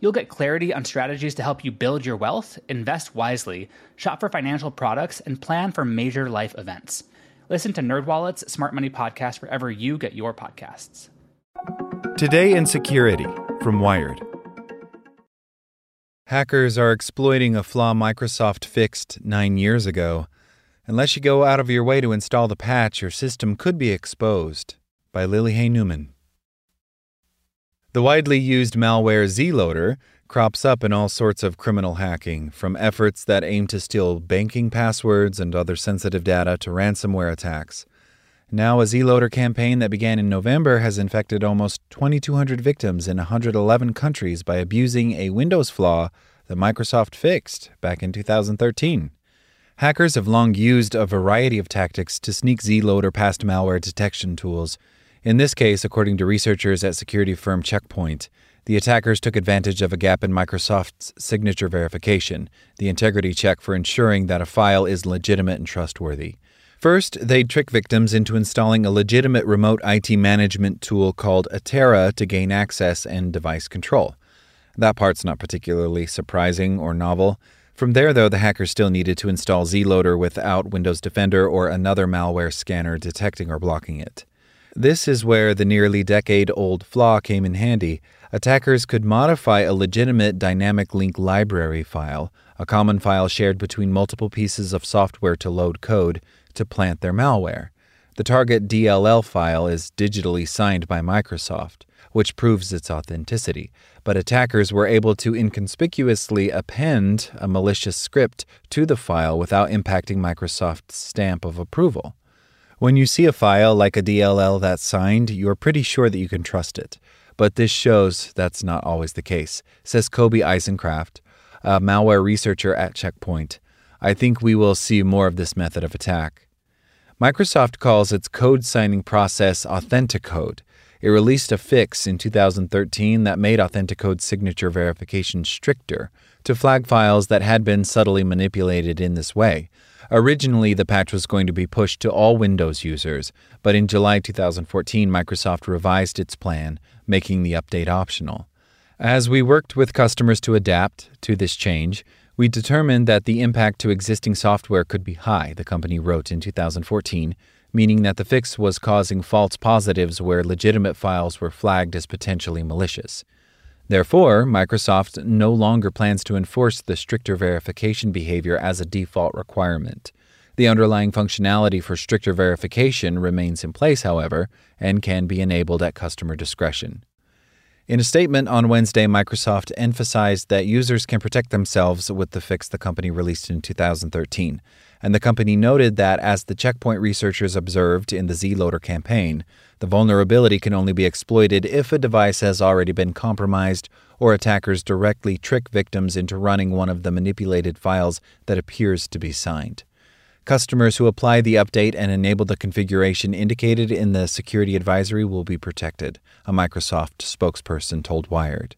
You'll get clarity on strategies to help you build your wealth, invest wisely, shop for financial products, and plan for major life events. Listen to NerdWallet's Smart Money Podcast wherever you get your podcasts. Today in Security from Wired. Hackers are exploiting a flaw Microsoft fixed nine years ago. Unless you go out of your way to install the patch, your system could be exposed. By Lily Hay Newman. The widely used malware Zloader crops up in all sorts of criminal hacking, from efforts that aim to steal banking passwords and other sensitive data to ransomware attacks. Now, a Zloader campaign that began in November has infected almost 2,200 victims in 111 countries by abusing a Windows flaw that Microsoft fixed back in 2013. Hackers have long used a variety of tactics to sneak Zloader past malware detection tools. In this case, according to researchers at security firm Check Point, the attackers took advantage of a gap in Microsoft's signature verification, the integrity check for ensuring that a file is legitimate and trustworthy. First, they'd trick victims into installing a legitimate remote IT management tool called Atera to gain access and device control. That part's not particularly surprising or novel. From there, though, the hackers still needed to install Zloader without Windows Defender or another malware scanner detecting or blocking it. This is where the nearly decade old flaw came in handy. Attackers could modify a legitimate dynamic link library file, a common file shared between multiple pieces of software to load code, to plant their malware. The target DLL file is digitally signed by Microsoft, which proves its authenticity, but attackers were able to inconspicuously append a malicious script to the file without impacting Microsoft's stamp of approval. When you see a file like a DLL that's signed, you're pretty sure that you can trust it. But this shows that's not always the case, says Kobi Eisenkraft, a malware researcher at Check Point. I think we will see more of this method of attack. Microsoft calls its code signing process Authenticode. It released a fix in 2013 that made Authenticode's signature verification stricter to flag files that had been subtly manipulated in this way. Originally, the patch was going to be pushed to all Windows users, but in July 2014, Microsoft revised its plan, making the update optional. As we worked with customers to adapt to this change, we determined that the impact to existing software could be high, the company wrote in 2014, meaning that the fix was causing false positives where legitimate files were flagged as potentially malicious. Therefore, Microsoft no longer plans to enforce the stricter verification behavior as a default requirement. The underlying functionality for stricter verification remains in place, however, and can be enabled at customer discretion. In a statement on Wednesday, Microsoft emphasized that users can protect themselves with the fix the company released in 2013. And the company noted that, as the Check Point researchers observed in the Zloader campaign, the vulnerability can only be exploited if a device has already been compromised or attackers directly trick victims into running one of the manipulated files that appears to be signed. Customers who apply the update and enable the configuration indicated in the security advisory will be protected, a Microsoft spokesperson told Wired.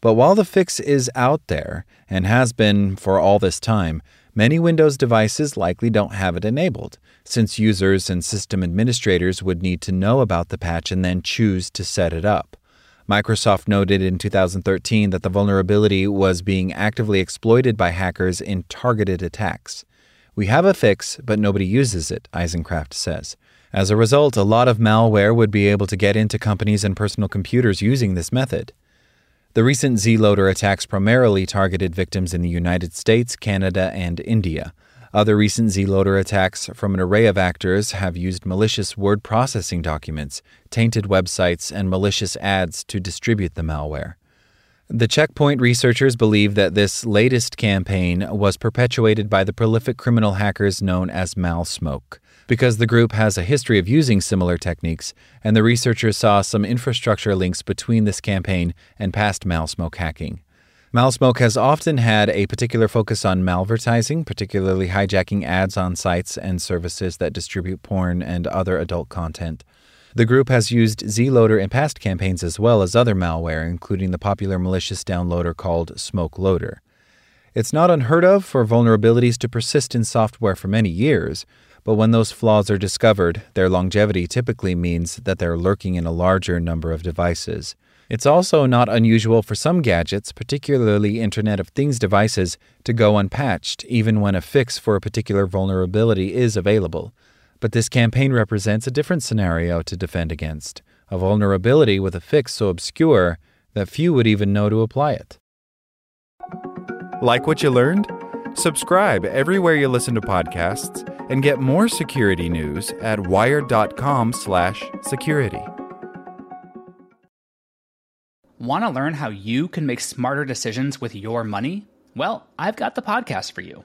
But while the fix is out there, and has been for all this time, many Windows devices likely don't have it enabled, since users and system administrators would need to know about the patch and then choose to set it up. Microsoft noted in 2013 that the vulnerability was being actively exploited by hackers in targeted attacks. We have a fix, but nobody uses it, Eisenkraft says. As a result, a lot of malware would be able to get into companies and personal computers using this method. The recent Zloader attacks primarily targeted victims in the United States, Canada, and India. Other recent Zloader attacks from an array of actors have used malicious word processing documents, tainted websites, and malicious ads to distribute the malware. The Check Point researchers believe that this latest campaign was perpetuated by the prolific criminal hackers known as Malsmoke. Because the group has a history of using similar techniques, and the researchers saw some infrastructure links between this campaign and past Malsmoke hacking. Malsmoke has often had a particular focus on malvertising, particularly hijacking ads on sites and services that distribute porn and other adult content. The group has used Zloader in past campaigns as well as other malware, including the popular malicious downloader called SmokeLoader. It's not unheard of for vulnerabilities to persist in software for many years, but when those flaws are discovered, their longevity typically means that they're lurking in a larger number of devices. It's also not unusual for some gadgets, particularly Internet of Things devices, to go unpatched, even when a fix for a particular vulnerability is available. But this campaign represents a different scenario to defend against a vulnerability with a fix so obscure that few would even know to apply it. Like what you learned? Subscribe everywhere you listen to podcasts and get more security news at wired.com/security. Want to learn how you can make smarter decisions with your money? Well, I've got the podcast for you.